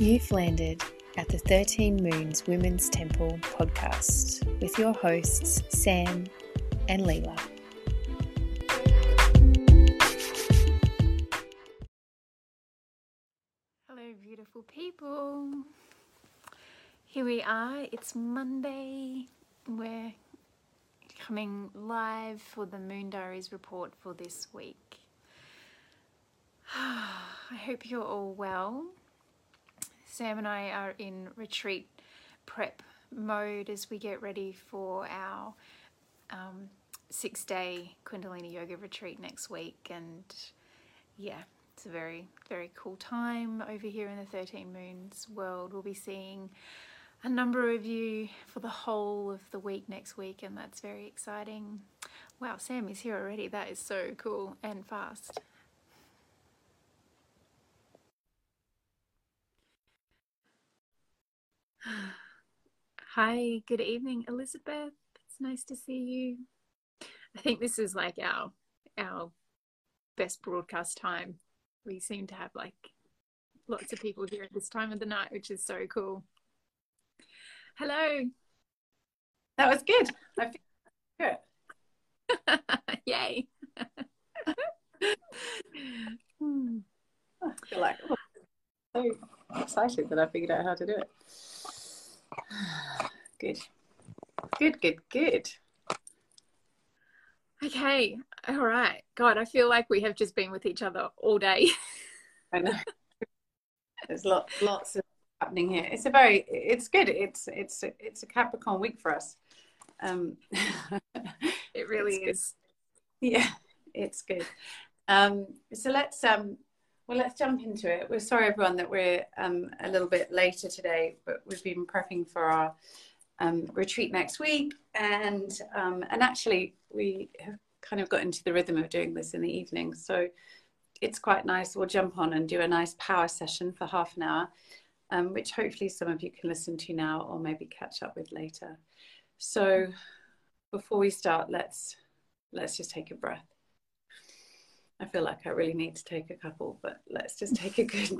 You've landed at the 13 Moons Women's Temple podcast with your hosts, Sam and Leela. Hello, beautiful people. Here we are. It's Monday. We're coming live for the Moon Diaries report for this week. I hope you're all well. Sam and I are in retreat prep mode as we get ready for our um, six day Kundalini Yoga retreat next week. And yeah, it's a very, very cool time over here in the 13 Moons world. We'll be seeing a number of you for the whole of the week next week, and that's very exciting. Wow, Sam is here already. That is so cool and fast. Hi, good evening, Elizabeth. It's nice to see you. I think this is like our our best broadcast time. We seem to have like lots of people here at this time of the night, which is so cool. Hello. That was good. I feel good. Yay. hmm. I feel like oh, so excited that I figured out how to do it. Good. Good, good, good. Okay. All right. God, I feel like we have just been with each other all day. I know. There's lots, lots of happening here. It's a very, it's good. It's, it's, it's a Capricorn week for us. Um, it really is. Yeah, it's good. Um, so let's, um, well, let's jump into it. We're sorry, everyone, that we're um, a little bit later today, but we've been prepping for our um, retreat next week, and um, and actually we have kind of got into the rhythm of doing this in the evening, so it's quite nice. We'll jump on and do a nice power session for half an hour, um, which hopefully some of you can listen to now or maybe catch up with later. So before we start, let's let's just take a breath. I feel like I really need to take a couple, but let's just take a good.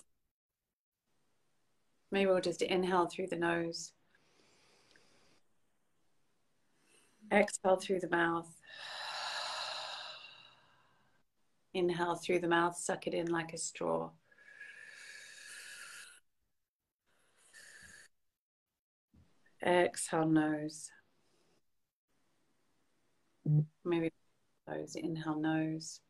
Maybe we'll just inhale through the nose, exhale through the mouth, inhale through the mouth, suck it in like a straw. Exhale, nose. Maybe nose, inhale, nose.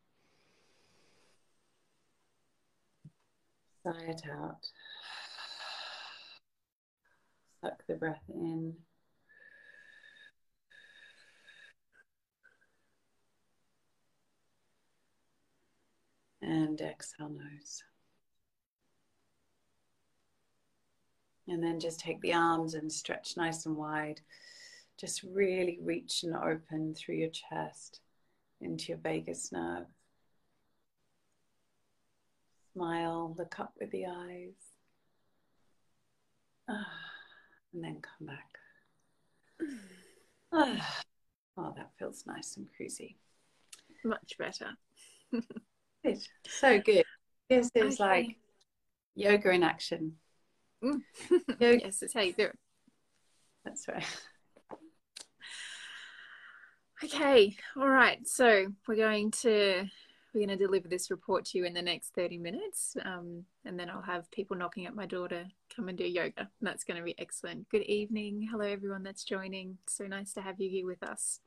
Sigh it out. Suck the breath in. And exhale, nose. And then just take the arms and stretch nice and wide. Just really reach and open through your chest into your vagus nerve. Smile, look up with the eyes. Ah, and then come back. Ah, oh, that feels nice and cruisy. Much better. good. So good. This is okay. like yoga in action. Mm. yoga. yes, it's how you do it. That's right. Okay, all right. So we're going to we're going to deliver this report to you in the next 30 minutes. Um, and then I'll have people knocking at my door to come and do yoga. And that's going to be excellent. Good evening. Hello, everyone that's joining. So nice to have you here with us.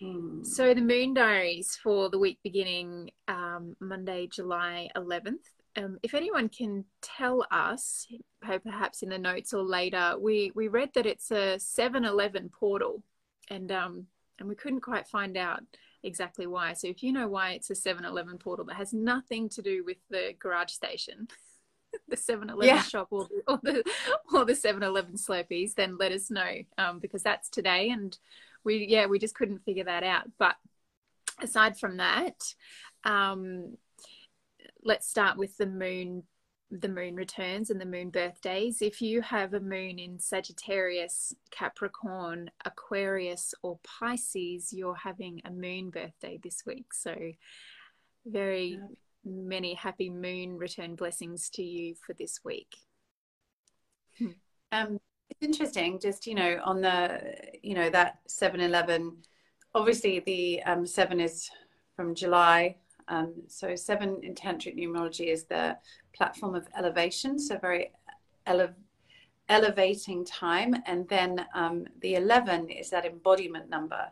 Mm. So, the Moon Diaries for the week beginning um, Monday, July 11th. Um, if anyone can tell us, perhaps in the notes or later, we, we read that it's a 7 Eleven portal and, um, and we couldn't quite find out exactly why. So if you know why it's a 7-Eleven portal that has nothing to do with the garage station, the 7-Eleven yeah. shop or the, or the or the 7-Eleven Slurpees, then let us know um, because that's today and we yeah we just couldn't figure that out. But aside from that, um, let's start with the moon the moon returns and the moon birthdays. If you have a moon in Sagittarius, Capricorn, Aquarius, or Pisces, you're having a moon birthday this week. So, very yeah. many happy moon return blessings to you for this week. hmm. um, it's interesting, just you know, on the you know that seven eleven. Obviously, the um, seven is from July. Um, so seven in tantric numerology is the platform of elevation. So very ele- elevating time, and then um, the eleven is that embodiment number.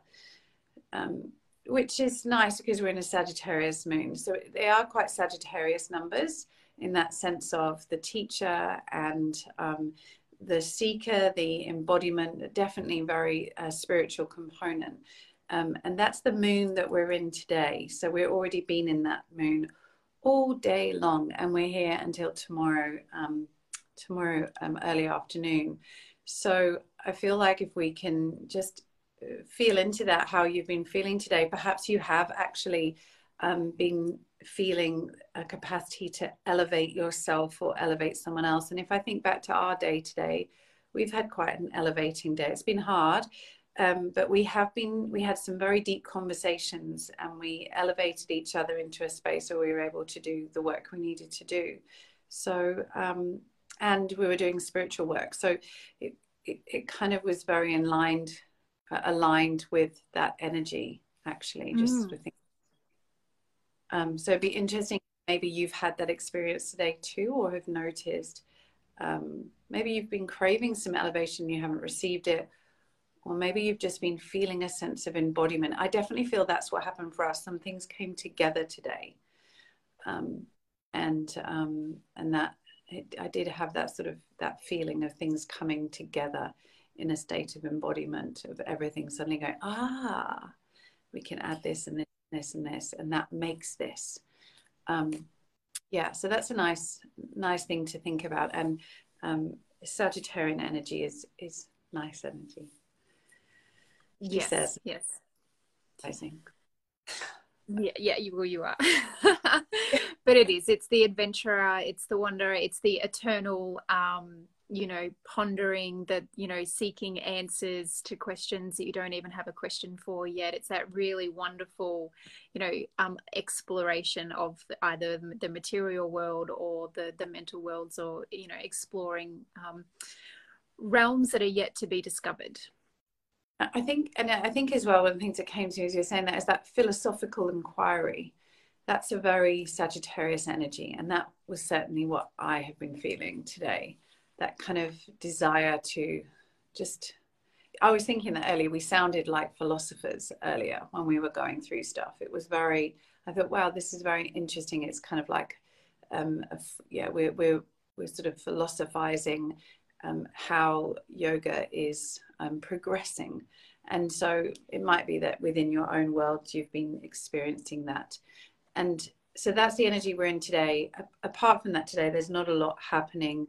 Um, which is nice because we're in a Sagittarius moon. So they are quite Sagittarius numbers in that sense of the teacher and um, the seeker, the embodiment, definitely very uh, spiritual component. Um, and that's the moon that we're in today. So we're already been in that moon all day long, and we're here until tomorrow, um, tomorrow um, early afternoon. So I feel like if we can just uh, feel into that, how you've been feeling today, perhaps you have actually um, been feeling a capacity to elevate yourself or elevate someone else. And if I think back to our day today, we've had quite an elevating day. It's been hard, um, but we have been, we had some very deep conversations and we elevated each other into a space where we were able to do the work we needed to do. So, um, and we were doing spiritual work. So it, it, it kind of was very aligned, uh, aligned with that energy, actually, just mm. with um, so it'd be interesting. Maybe you've had that experience today too, or have noticed. Um, maybe you've been craving some elevation, you haven't received it, or maybe you've just been feeling a sense of embodiment. I definitely feel that's what happened for us. Some things came together today, um, and um, and that it, I did have that sort of that feeling of things coming together in a state of embodiment of everything suddenly going ah we can add this and this this and this and that makes this um, yeah so that's a nice nice thing to think about and um, sagittarian energy is is nice energy yes yes. I think. Yeah yeah you well you are. But it is it's the adventurer it's the wanderer it's the eternal um you know pondering that you know seeking answers to questions that you don't even have a question for yet. It's that really wonderful you know um, exploration of either the material world or the the mental worlds or you know exploring um, realms that are yet to be discovered i think and i think as well one of the things that came to me as you were saying that is that philosophical inquiry that's a very sagittarius energy and that was certainly what i have been feeling today that kind of desire to just I was thinking that earlier we sounded like philosophers earlier when we were going through stuff. It was very I thought, wow, this is very interesting. It's kind of like um, yeah, we're we're we're sort of philosophizing um, how yoga is um, progressing. And so it might be that within your own world you've been experiencing that. And so that's the energy we're in today. A- apart from that, today, there's not a lot happening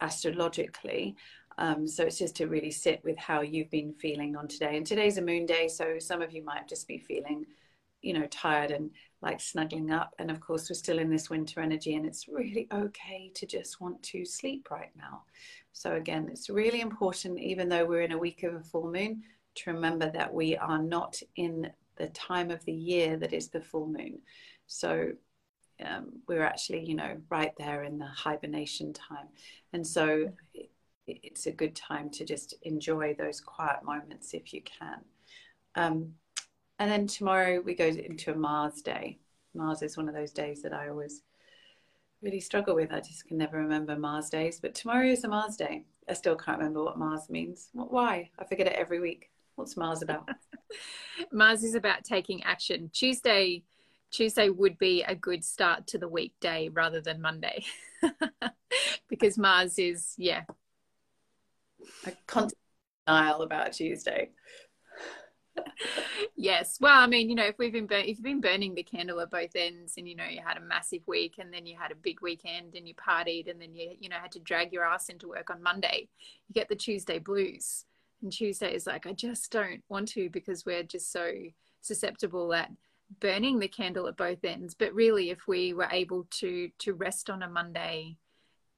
astrologically. Um, so it's just to really sit with how you've been feeling on today. And today's a moon day, so some of you might just be feeling, you know, tired and like snuggling up. And of course, we're still in this winter energy, and it's really okay to just want to sleep right now. So again, it's really important, even though we're in a week of a full moon, to remember that we are not in the time of the year that is the full moon. So um, we're actually, you know, right there in the hibernation time. And so it, it's a good time to just enjoy those quiet moments if you can. Um, and then tomorrow we go into a Mars day. Mars is one of those days that I always really struggle with. I just can never remember Mars days. But tomorrow is a Mars day. I still can't remember what Mars means. What, why? I forget it every week. What's Mars about? Mars is about taking action. Tuesday Tuesday would be a good start to the weekday rather than Monday because Mars is, yeah. A constant denial about Tuesday. Yes. Well, I mean, you know, if we've been, if you've been burning the candle at both ends and, you know, you had a massive week and then you had a big weekend and you partied and then you, you know, had to drag your ass into work on Monday, you get the Tuesday blues. And Tuesday is like, I just don't want to because we're just so susceptible at burning the candle at both ends but really if we were able to to rest on a monday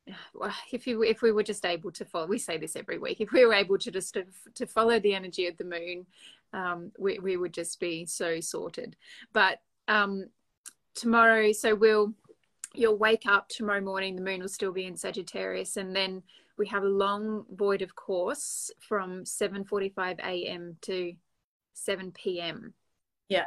if you if we were just able to follow we say this every week if we were able to just to, to follow the energy of the moon um, we, we would just be so sorted but um, tomorrow so we'll you'll wake up tomorrow morning the moon will still be in sagittarius and then we have a long void of course from 7:45 a.m. to 7 p.m. Yeah.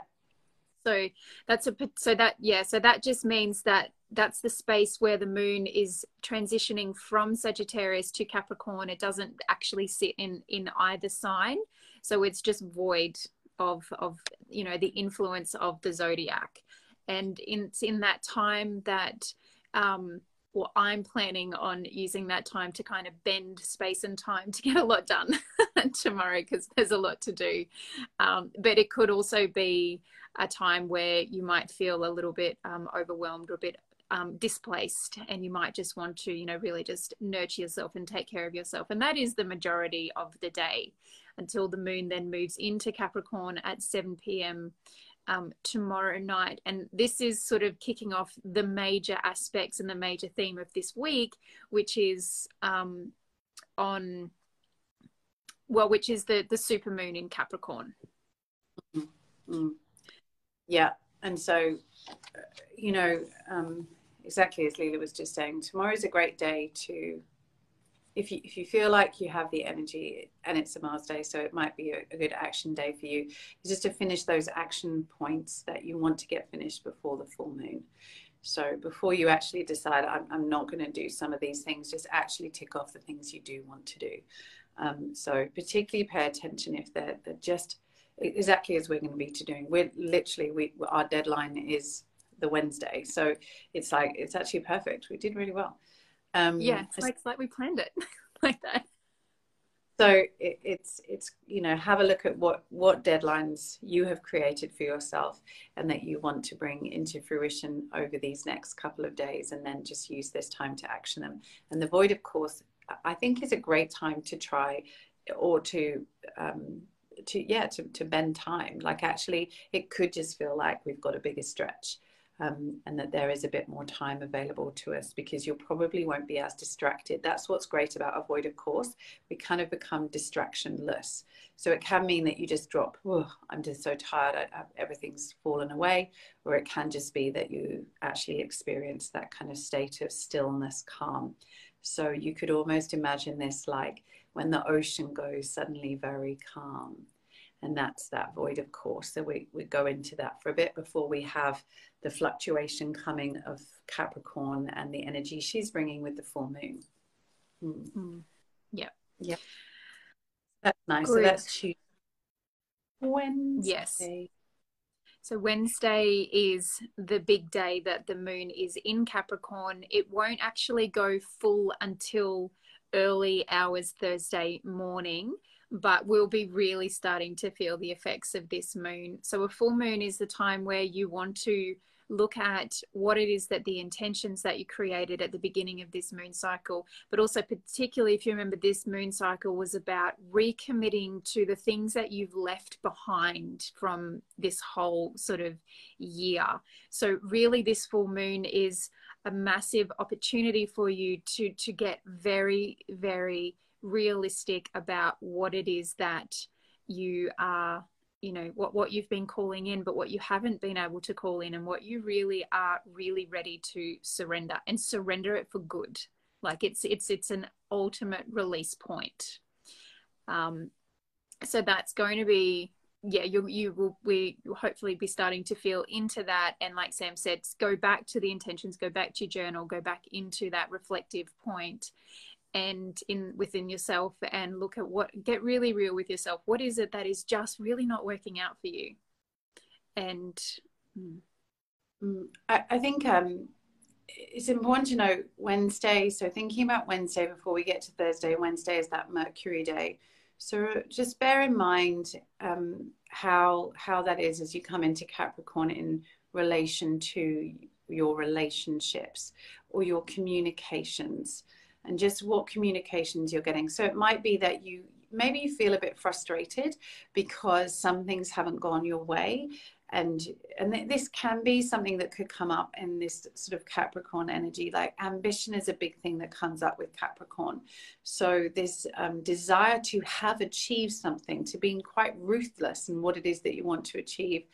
So that's a so that yeah so that just means that that's the space where the moon is transitioning from Sagittarius to Capricorn. It doesn't actually sit in in either sign, so it's just void of of you know the influence of the zodiac, and in, it's in that time that um, well, I'm planning on using that time to kind of bend space and time to get a lot done tomorrow because there's a lot to do. Um, but it could also be a time where you might feel a little bit um, overwhelmed or a bit um, displaced and you might just want to you know really just nurture yourself and take care of yourself and that is the majority of the day until the moon then moves into capricorn at 7 p.m um, tomorrow night. And this is sort of kicking off the major aspects and the major theme of this week, which is um, on, well, which is the the super moon in Capricorn. Mm-hmm. Yeah, and so, you know, um, exactly as Leela was just saying, tomorrow is a great day to if you if you feel like you have the energy and it's a Mars day, so it might be a, a, good action day for you, just to finish those action points that you want to get finished before the full moon. So before you actually decide, I'm, I'm not going to do some of these things, just actually tick off the things you do want to do. Um, so particularly pay attention if they're, they're just exactly as we're going to be to doing. We're literally we our deadline is the Wednesday, so it's like it's actually perfect. We did really well. Um, yeah, it's like, it's like we planned it like that. So it, it's it's you know have a look at what what deadlines you have created for yourself and that you want to bring into fruition over these next couple of days, and then just use this time to action them. And the void, of course, I think is a great time to try or to um, to yeah to, to bend time. Like actually, it could just feel like we've got a bigger stretch um, and that there is a bit more time available to us because you probably won't be as distracted. That's what's great about a void of course. We kind of become distractionless. So it can mean that you just drop, I'm just so tired, I, I, everything's fallen away. Or it can just be that you actually experience that kind of state of stillness, calm. So you could almost imagine this like when the ocean goes suddenly very calm and that's that void of course so we, we go into that for a bit before we have the fluctuation coming of capricorn and the energy she's bringing with the full moon mm. Mm. yeah yeah that's nice Good. so that's Tuesday. Wednesday. yes so Wednesday is the big day that the moon is in Capricorn. It won't actually go full until early hours Thursday morning but we'll be really starting to feel the effects of this moon. So, a full moon is the time where you want to look at what it is that the intentions that you created at the beginning of this moon cycle, but also, particularly if you remember, this moon cycle was about recommitting to the things that you've left behind from this whole sort of year. So, really, this full moon is a massive opportunity for you to to get very very realistic about what it is that you are you know what what you've been calling in but what you haven't been able to call in and what you really are really ready to surrender and surrender it for good. Like it's it's it's an ultimate release point. Um so that's going to be yeah you you will we will hopefully be starting to feel into that. And like sam said go back to the intentions go back to your journal go back into that reflective point and in within yourself and look at what get really real with yourself. What is it that is just really not working out for you? And mm. mm I, I, think um, it's important to note wednesday so thinking about wednesday before we get to thursday wednesday is that mercury day. So just bear in mind um, how how that is as you come into capricorn in relation to your relationships or your communications and just what communications you're getting. So it might be that you maybe you feel a bit frustrated because some things haven't gone your way. And and this can be something that could come up in this sort of capricorn energy. Like ambition is a big thing that comes up with capricorn. So this um, desire to have achieved something to being quite ruthless in what it is that you want to achieve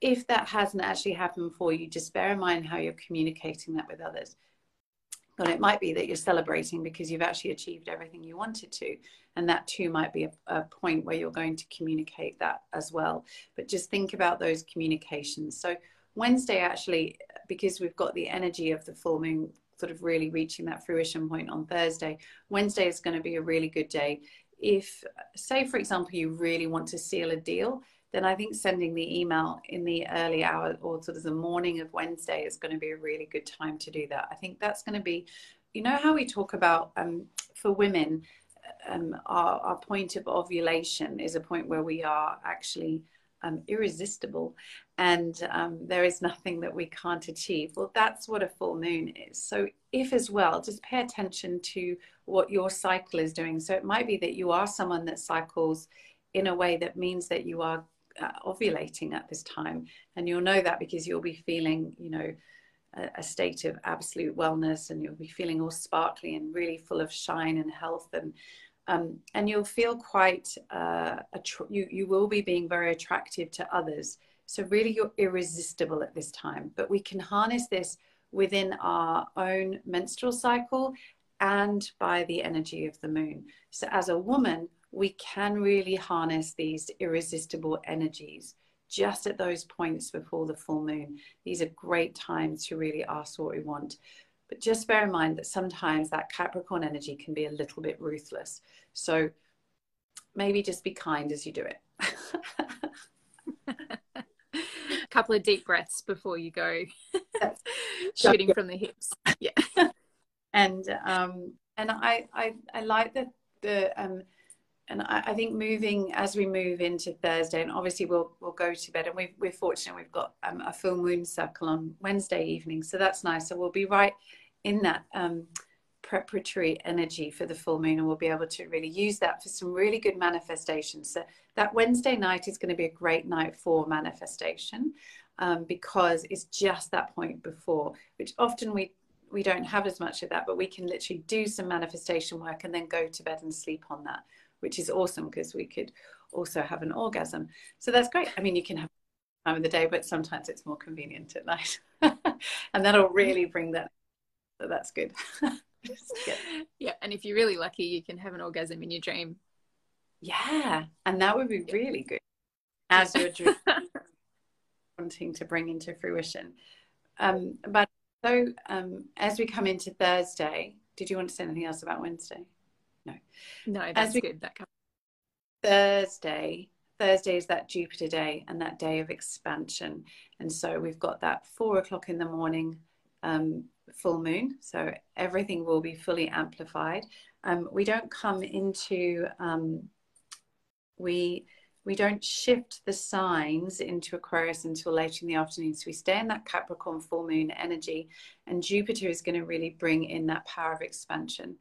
if that hasn't actually happened for you just bear in mind how you're communicating that with others It might be that you're celebrating because you've actually achieved everything you wanted to. And that too might be a, a, point where you're going to communicate that as well. But just think about those communications. So, Wednesday, actually, because we've got the energy of the full moon sort of really reaching that fruition point on Thursday, Wednesday is going to be a really good day. If, say, for example, you really want to seal a deal, then I think sending the email in the early hour or sort of the morning of Wednesday is going to be a really good time to do that. I think that's going to be, you know, how we talk about um, for women, um, our, our point of ovulation is a point where we are actually um, irresistible and um, there is nothing that we can't achieve. Well, that's what a full moon is. So, if as well, just pay attention to what your cycle is doing. So, it might be that you are someone that cycles in a way that means that you are uh, ovulating at this time. And you'll know that because you'll be feeling, you know, a, a, state of absolute wellness and you'll be feeling all sparkly and really full of shine and health. And, um, and you'll feel quite, uh, you, you will be being very attractive to others. So, really, you're irresistible at this time. But we can harness this within our own menstrual cycle and by the energy of the moon. So, as a woman, we can really harness these irresistible energies just at those points before the full moon. These are great times to really ask what we want. But just bear in mind that sometimes that Capricorn energy can be a little bit ruthless. So maybe just be kind as you do it. a couple of deep breaths before you go shooting from the hips. Yeah. and um and I I, I like the the um and I, I, think moving as we move into Thursday, and obviously we'll we'll go to bed, and we are fortunate we've got um, a full moon circle on Wednesday evening, so that's nice. So we'll be right in that um, preparatory energy for the full moon, and we'll be able to really use that for some really good manifestations. So that Wednesday night is going to be a great night for manifestation um, because it's just that point before, which often we we don't have as much of that, but we can literally do some manifestation work and then go to bed and sleep on that which is awesome because we could also have an orgasm. So that's great. I mean, you can have time of the day, but sometimes it's more convenient at night. and that'll really bring that. So that's good. yeah. And if you're really lucky, you can have an orgasm in your dream. Yeah. And that would be really good as your dream wanting to bring into fruition. Um, but so um, as we come into Thursday, did you want to say anything else about Wednesday? No. No, that's we, good. That comes. Thursday. Thursday is that Jupiter day and that day of expansion. And so we've got that four o'clock in the morning um, full moon. So everything will be fully amplified. Um, we don't come into, um, we, we don't shift the signs into Aquarius until later in the afternoon. So we stay in that Capricorn full moon energy, and Jupiter is going to really bring in that power of expansion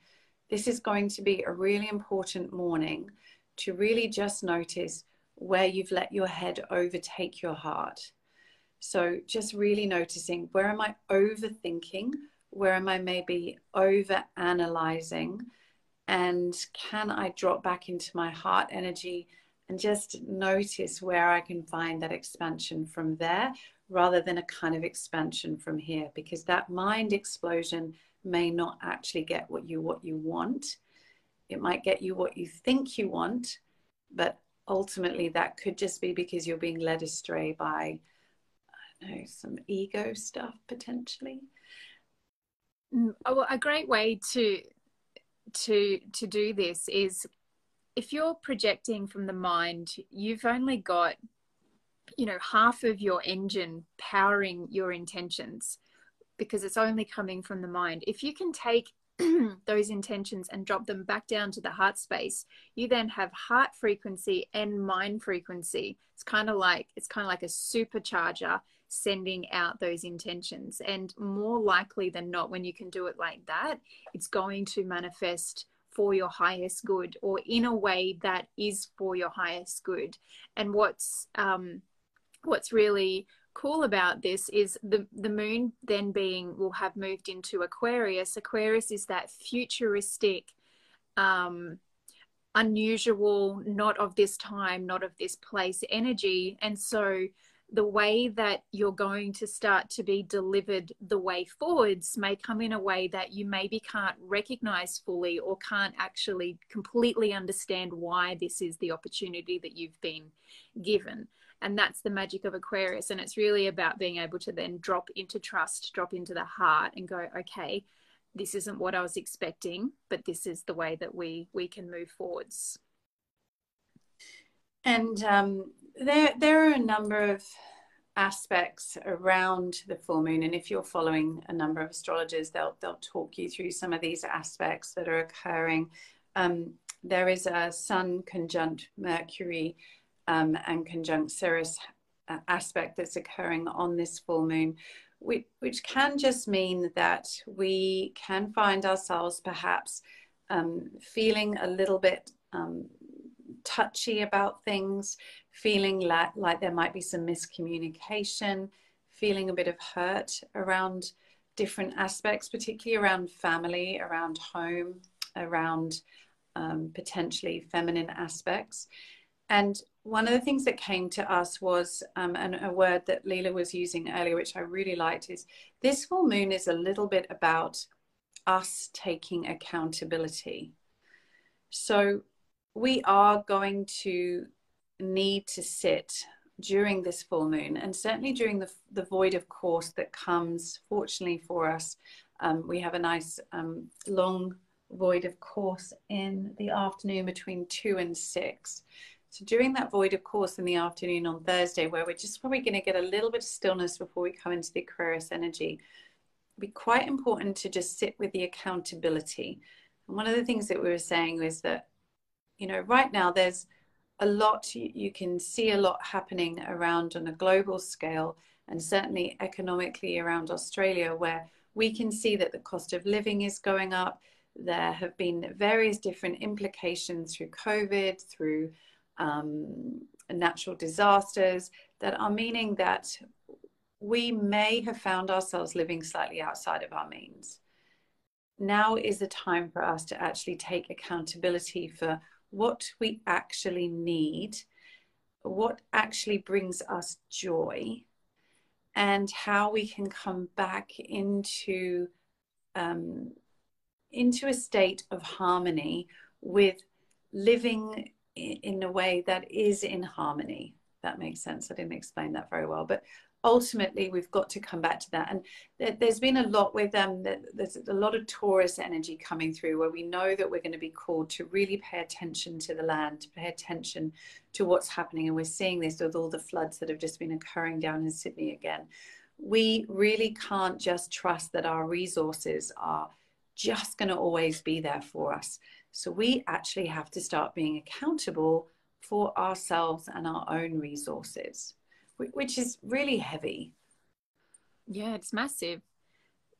this is going to be a really important morning to really just notice where you've let your head overtake your heart. So, just really noticing where am I overthinking? Where am I maybe over analyzing? And can I drop back into my heart energy and just notice where I can find that expansion from there rather than a kind of expansion from here? Because that mind explosion may not actually get what you what you want. It might get you what you think you want but ultimately that could just be because you're being led astray by I don't know some ego stuff potentially. Mm, oh, well, a great way to to to do this is if you're projecting from the mind you've only got you know half of your engine powering your intentions because it's only coming from the mind. If you can take those intentions and drop them back down to the heart space, you then have heart frequency and mind frequency. It's kind of like it's kind of like a supercharger sending out those intentions. And more likely than not, when you can do it like that, it's going to manifest for your highest good or in a way that is for your highest good. And what's um, what's really cool about this is the the moon then being will have moved into Aquarius. Aquarius is that futuristic, um, unusual, not of this time, not of this place energy, and so the way that you're going to start to be delivered the way forwards may come in a way that you maybe can't recognize fully or can't actually completely understand why this is the opportunity that you've been given. And that's the magic of Aquarius. And it's really about being able to then drop into trust, drop into the heart and go, okay, this isn't what I was expecting, but this is the way that we we can move forwards. And um, there, there are a number of aspects around the full moon, and if you're following a number of astrologers, they'll they'll talk you through some of these aspects that are occurring. Um, there is a Sun conjunct Mercury um, and conjunct Ceres uh, aspect that's occurring on this full moon, which, which can just mean that we can find ourselves perhaps um, feeling a little bit um, touchy about things, feeling like, like there might be some miscommunication, feeling a bit of hurt around different aspects, particularly around family, around home, around um, potentially feminine aspects. And one of the things that came to us was, um, and a word that Leela was using earlier, which I really liked, is this full moon is a little bit about us taking accountability. So we are going to need to sit during this full moon and certainly during the, the void of course that comes fortunately for us um, we have a nice um, long void of course in the afternoon between two and six so during that void of course in the afternoon on thursday where we're just probably going to get a little bit of stillness before we come into the aquarius energy be quite important to just sit with the accountability and one of the things that we were saying was that you know, right now there's a lot, you, you can see a lot happening around on a global scale and certainly economically around Australia, where we can see that the cost of living is going up. There have been various different implications through COVID, through um, natural disasters that are meaning that we may have found ourselves living slightly outside of our means. Now is the time for us to actually take accountability for what we actually need, what actually brings us joy, and how we can come back into um, into a state of harmony with living in a way that is in harmony. That makes sense. I didn't explain that very well, but ultimately we've got to come back to that and there's been a lot with them um, there's a lot of taurus energy coming through where we know that we're going to be called to really pay attention to the land to pay attention to what's happening and we're seeing this with all the floods that have just been occurring down in sydney again we really can't just trust that our resources are just going to always be there for us so we actually have to start being accountable for ourselves and our own resources which is really heavy. Yeah, it's massive.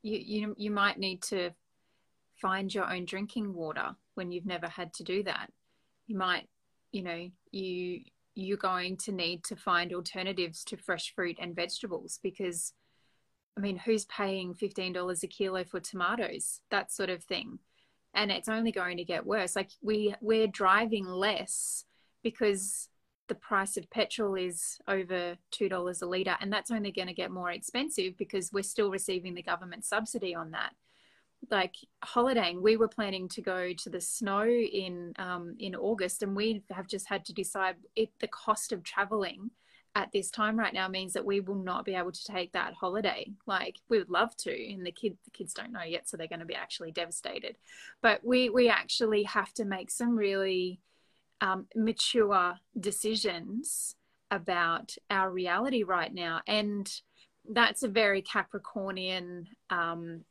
You you you might need to find your own drinking water when you've never had to do that. You might, you know, you you're going to need to find alternatives to fresh fruit and vegetables because I mean, who's paying $15 a kilo for tomatoes? That sort of thing. And it's only going to get worse. Like we we're driving less because the price of petrol is over $2 a litre, and that's only going to get more expensive because we're still receiving the government subsidy on that. Like holidaying, we were planning to go to the snow in um, in August, and we have just had to decide it, the cost of traveling at this time right now means that we will not be able to take that holiday. Like we would love to, and the kid the kids don't know yet, so they're going to be actually devastated. But we we actually have to make some really um, mature decisions about our reality right now. And that's a very Capricornian um,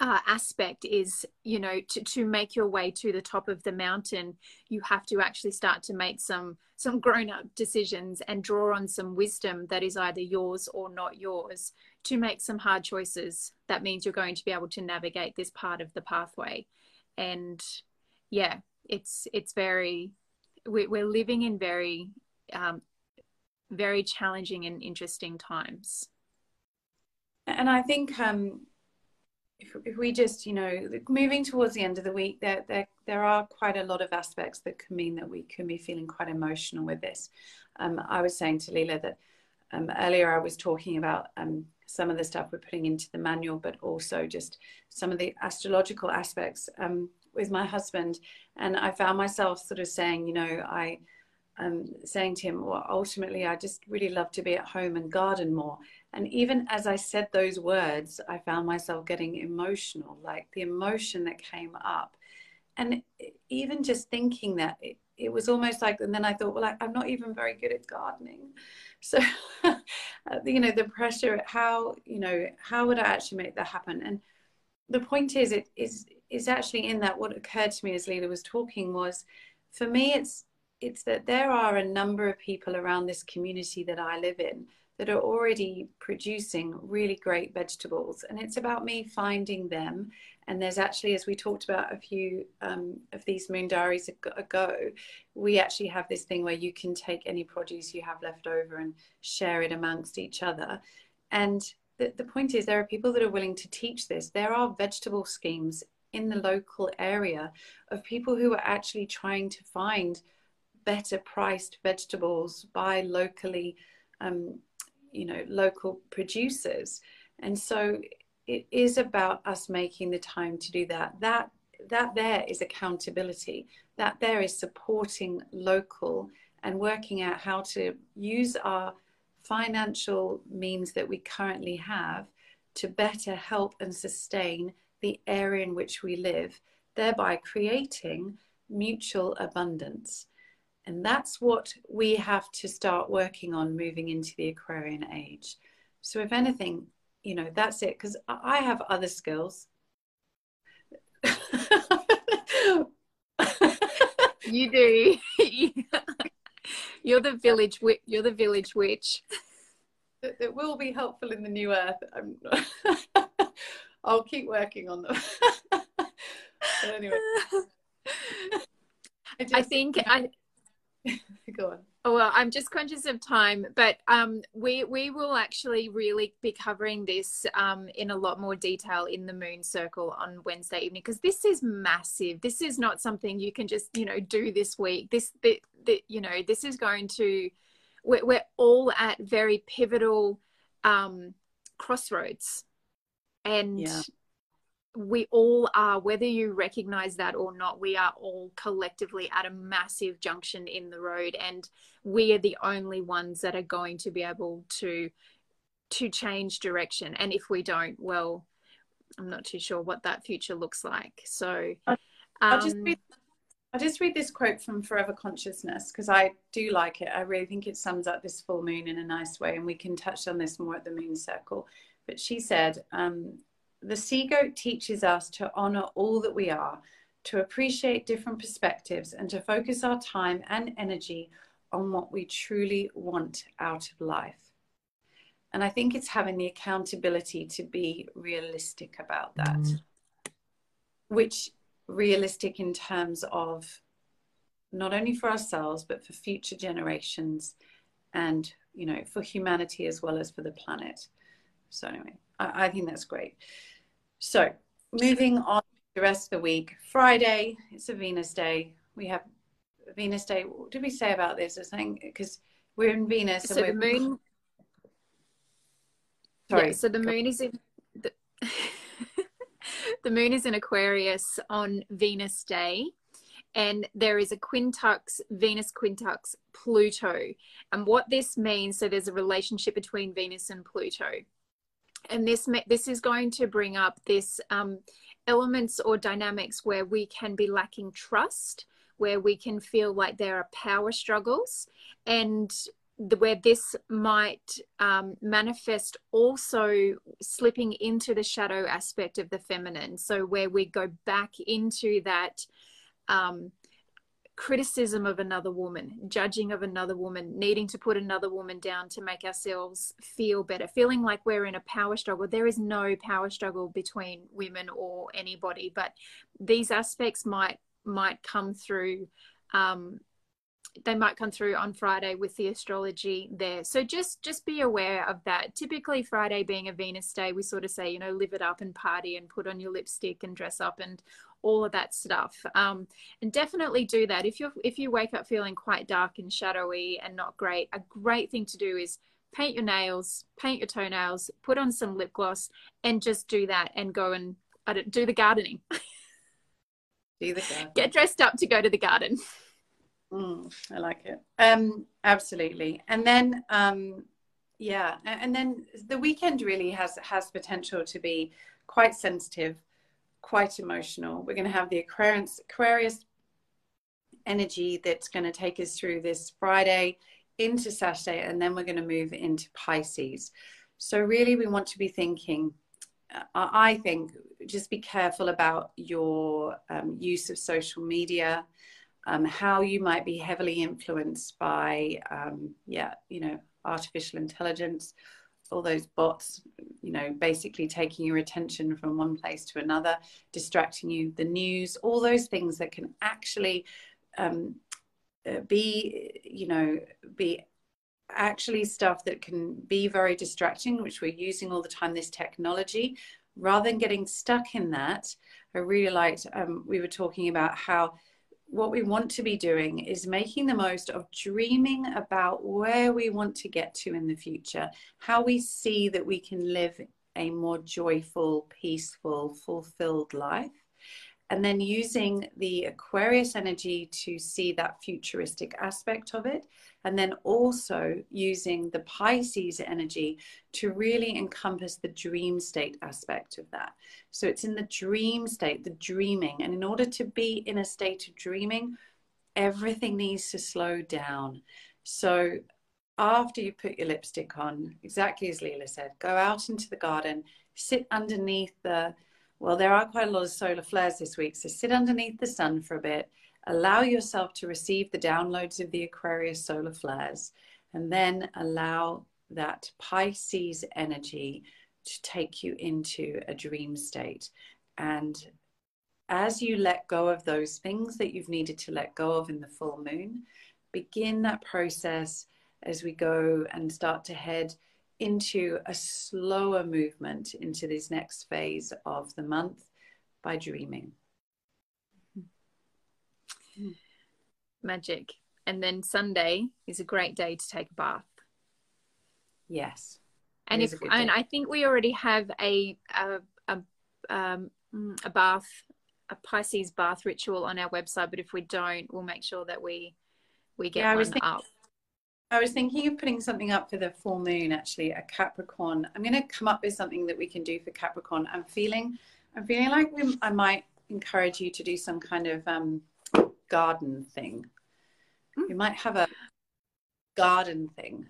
uh, aspect is, you know, to, to make your way to the top of the mountain, you have to actually start to make some some grown up decisions and draw on some wisdom that is either yours or not yours to make some hard choices. That means you're going to be able to navigate this part of the pathway. And yeah, it's it's very we're living in very um, very challenging and interesting times and i think um, if, if we just you know moving towards the end of the week there, there there are quite a lot of aspects that can mean that we can be feeling quite emotional with this um, i was saying to Leela that um, earlier I was talking about um, some of the stuff we're putting into the manual, but also just some of the astrological aspects um, with my husband. And I found myself sort of saying, you know, I um, saying to him, well, ultimately, I just really love to be at home and garden more. And even as I said those words, I found myself getting emotional, like the emotion that came up. And even just thinking that, it, it was almost like, and then I thought, well, I, I'm not even very good at gardening. So, you know, the pressure, how, you know, how would I actually make that happen? And the point is, it is, is actually in that what occurred to me as Leela was talking was, for me, it's, it's that there are a number of people around this community that I live in that are already producing really great vegetables. And it's about me finding them. And there's actually, as we talked about a few um, of these moon diaries ago, we actually have this thing where you can take any produce you have left over and share it amongst each other. And the, the point is, there are people that are willing to teach this. There are vegetable schemes in the local area of people who are actually trying to find better priced vegetables by locally, um, you know, local producers. And so it is about us making the time to do that. That that there is accountability. That there is supporting local and working out how to use our financial means that we currently have to better help and sustain the area in which we live, thereby creating mutual abundance. And that's what we have to start working on moving into the Aquarian age. So, if anything, you know, that's it, because I have other skills. you do. you're the village witch. You're the village witch. It will be helpful in the new earth. I'll keep working on them. anyway, I, I think I Go on. Oh, well, I'm just conscious of time, but um, we we will actually really be covering this um, in a lot more detail in the Moon Circle on Wednesday evening because this is massive. This is not something you can just you know do this week. This the, the you know this is going to we're, we're all at very pivotal um, crossroads, and yeah we all are, whether you recognize that or not, we are all collectively at a massive junction in the road, and we are the only ones that are going to be able to to change direction. And if we don't, well, I'm not too sure what that future looks like. So, um, I'll just read, I'll just read this quote from Forever Consciousness because I do like it. I really think it sums up this full moon in a nice way, and we can touch on this more at the Moon Circle. But she said, um, the sea goat teaches us to honor all that we are, to appreciate different perspectives, and to focus our time and energy on what we truly want out of life. And I think it's having the accountability to be realistic about that, mm. which realistic in terms of not only for ourselves, but for future generations and, you know, for humanity as well as for the planet. So, anyway, I, I think that's great. So, moving on to the rest of the week. Friday, it's a Venus day. We have Venus day. What did we say about this? I think because we're in Venus. So the moon. Sorry. Yeah, so the moon is in the, the moon is in Aquarius on Venus day, and there is a quincunx Venus quincunx Pluto, and what this means. So there's a relationship between Venus and Pluto and this this is going to bring up this um, elements or dynamics where we can be lacking trust where we can feel like there are power struggles and the, where this might um, manifest also slipping into the shadow aspect of the feminine. So where we go back into that um, criticism of another woman, judging of another woman, needing to put another woman down to make ourselves feel better, feeling like we're in a power struggle. There is no power struggle between women or anybody, but these aspects might might come through um, they might come through on Friday with the astrology there. So just just be aware of that. Typically Friday being a Venus day, we sort of say, you know, live it up and party and put on your lipstick and dress up and all of that stuff. Um, and definitely do that. If you if you wake up feeling quite dark and shadowy and not great, a great thing to do is paint your nails, paint your toenails, put on some lip gloss, and just do that and go and I don't, do the gardening. Do the garden. Get dressed up to go to the garden. Mm, I like it. Um, absolutely. And then, um, yeah, and then the weekend really has has potential to be quite sensitive, quite emotional. We're going to have the Aquarius Aquarius energy that's going to take us through this Friday into Saturday, and then we're going to move into Pisces. So really, we want to be thinking. Uh, I think just be careful about your um, use of social media, um, how you might be heavily influenced by, um, yeah, you know, artificial intelligence, all those bots, you know, basically taking your attention from one place to another, distracting you, the news, all those things that can actually um, uh, be, you know, be actually stuff that can be very distracting, which we're using all the time, this technology, rather than getting stuck in that. I really liked, um, we were talking about how what we want to be doing is making the most of dreaming about where we want to get to in the future, how we see that we can live a more joyful, peaceful, fulfilled life and then using the Aquarius energy to see that futuristic aspect of it, and then also using the Pisces energy to really encompass the dream state aspect of that. So it's in the dream state, the dreaming, and in order to be in a state of dreaming, everything needs to slow down. So after you put your lipstick on, exactly as Leela said, go out into the garden, sit underneath the well, there are quite a lot of solar flares this week, so sit underneath the sun for a bit. Allow yourself to receive the downloads of the Aquarius solar flares, and then allow that Pisces energy to take you into a dream state. And as you let go of those things that you've needed to let go of in the full moon, begin that process as we go and start to head into a slower movement into this next phase of the month by dreaming. Magic. And then Sunday is a great day to take a bath. Yes. And if and I think we already have a a a, um, a bath a Pisces bath ritual on our website, but if we don't, we'll make sure that we we get yeah, one thinking, up. I was thinking of putting something up for the full moon, actually, a Capricorn. I'm going to come up with something that we can do for Capricorn. I'm feeling, I'm feeling like we, I might encourage you to do some kind of um, garden thing. Mm. We might have a garden thing.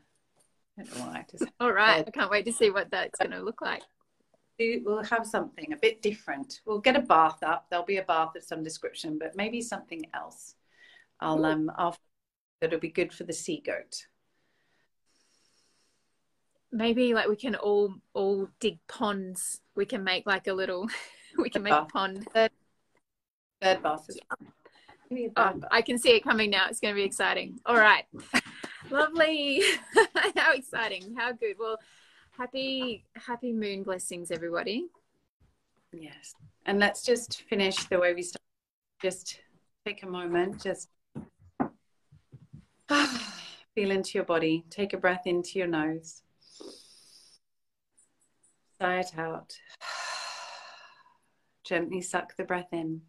I don't know why. Just All right. I can't wait to see what that's going to look like. We'll have something a bit different. We'll get a bath up. There'll be a bath of some description, but maybe something else. I'll um I'll that'll be good for the sea goat maybe like we can all all dig ponds. We can make like a little we can make a pond. third, third bath oh, i can see it coming now. It's going to be exciting. All right. Lovely. How exciting. How good. Well happy happy moon blessings everybody. Yes. And let's just finish the way we started. Just take a moment. Just feel into your body. Take a breath into your nose Sigh it out. Gently suck the breath in.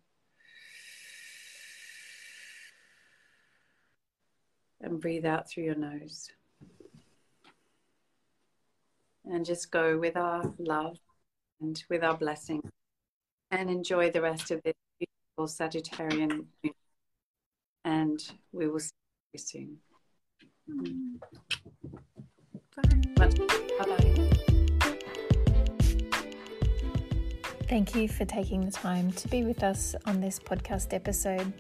And breathe out through your nose. And just go with our love and with our blessing. And enjoy the rest of this beautiful Sagittarian. And we will see you soon. Mm. Bye. Bye bye. Thank you for taking the time to be with us on this podcast episode.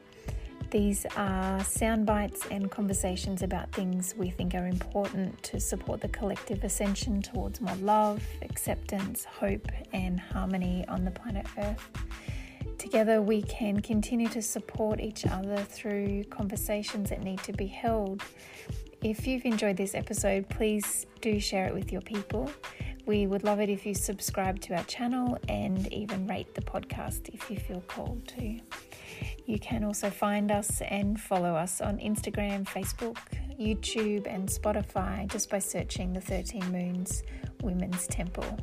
These are sound bites and conversations about things we think are important to support the collective ascension towards more love, acceptance, hope, and harmony on the planet Earth. Together, we can continue to support each other through conversations that need to be held. If you've enjoyed this episode, please do share it with your people. We would love it if you subscribe to our channel and even rate the podcast if you feel called to. You can also find us and follow us on Instagram, Facebook, YouTube, and Spotify just by searching the 13 Moons Women's Temple.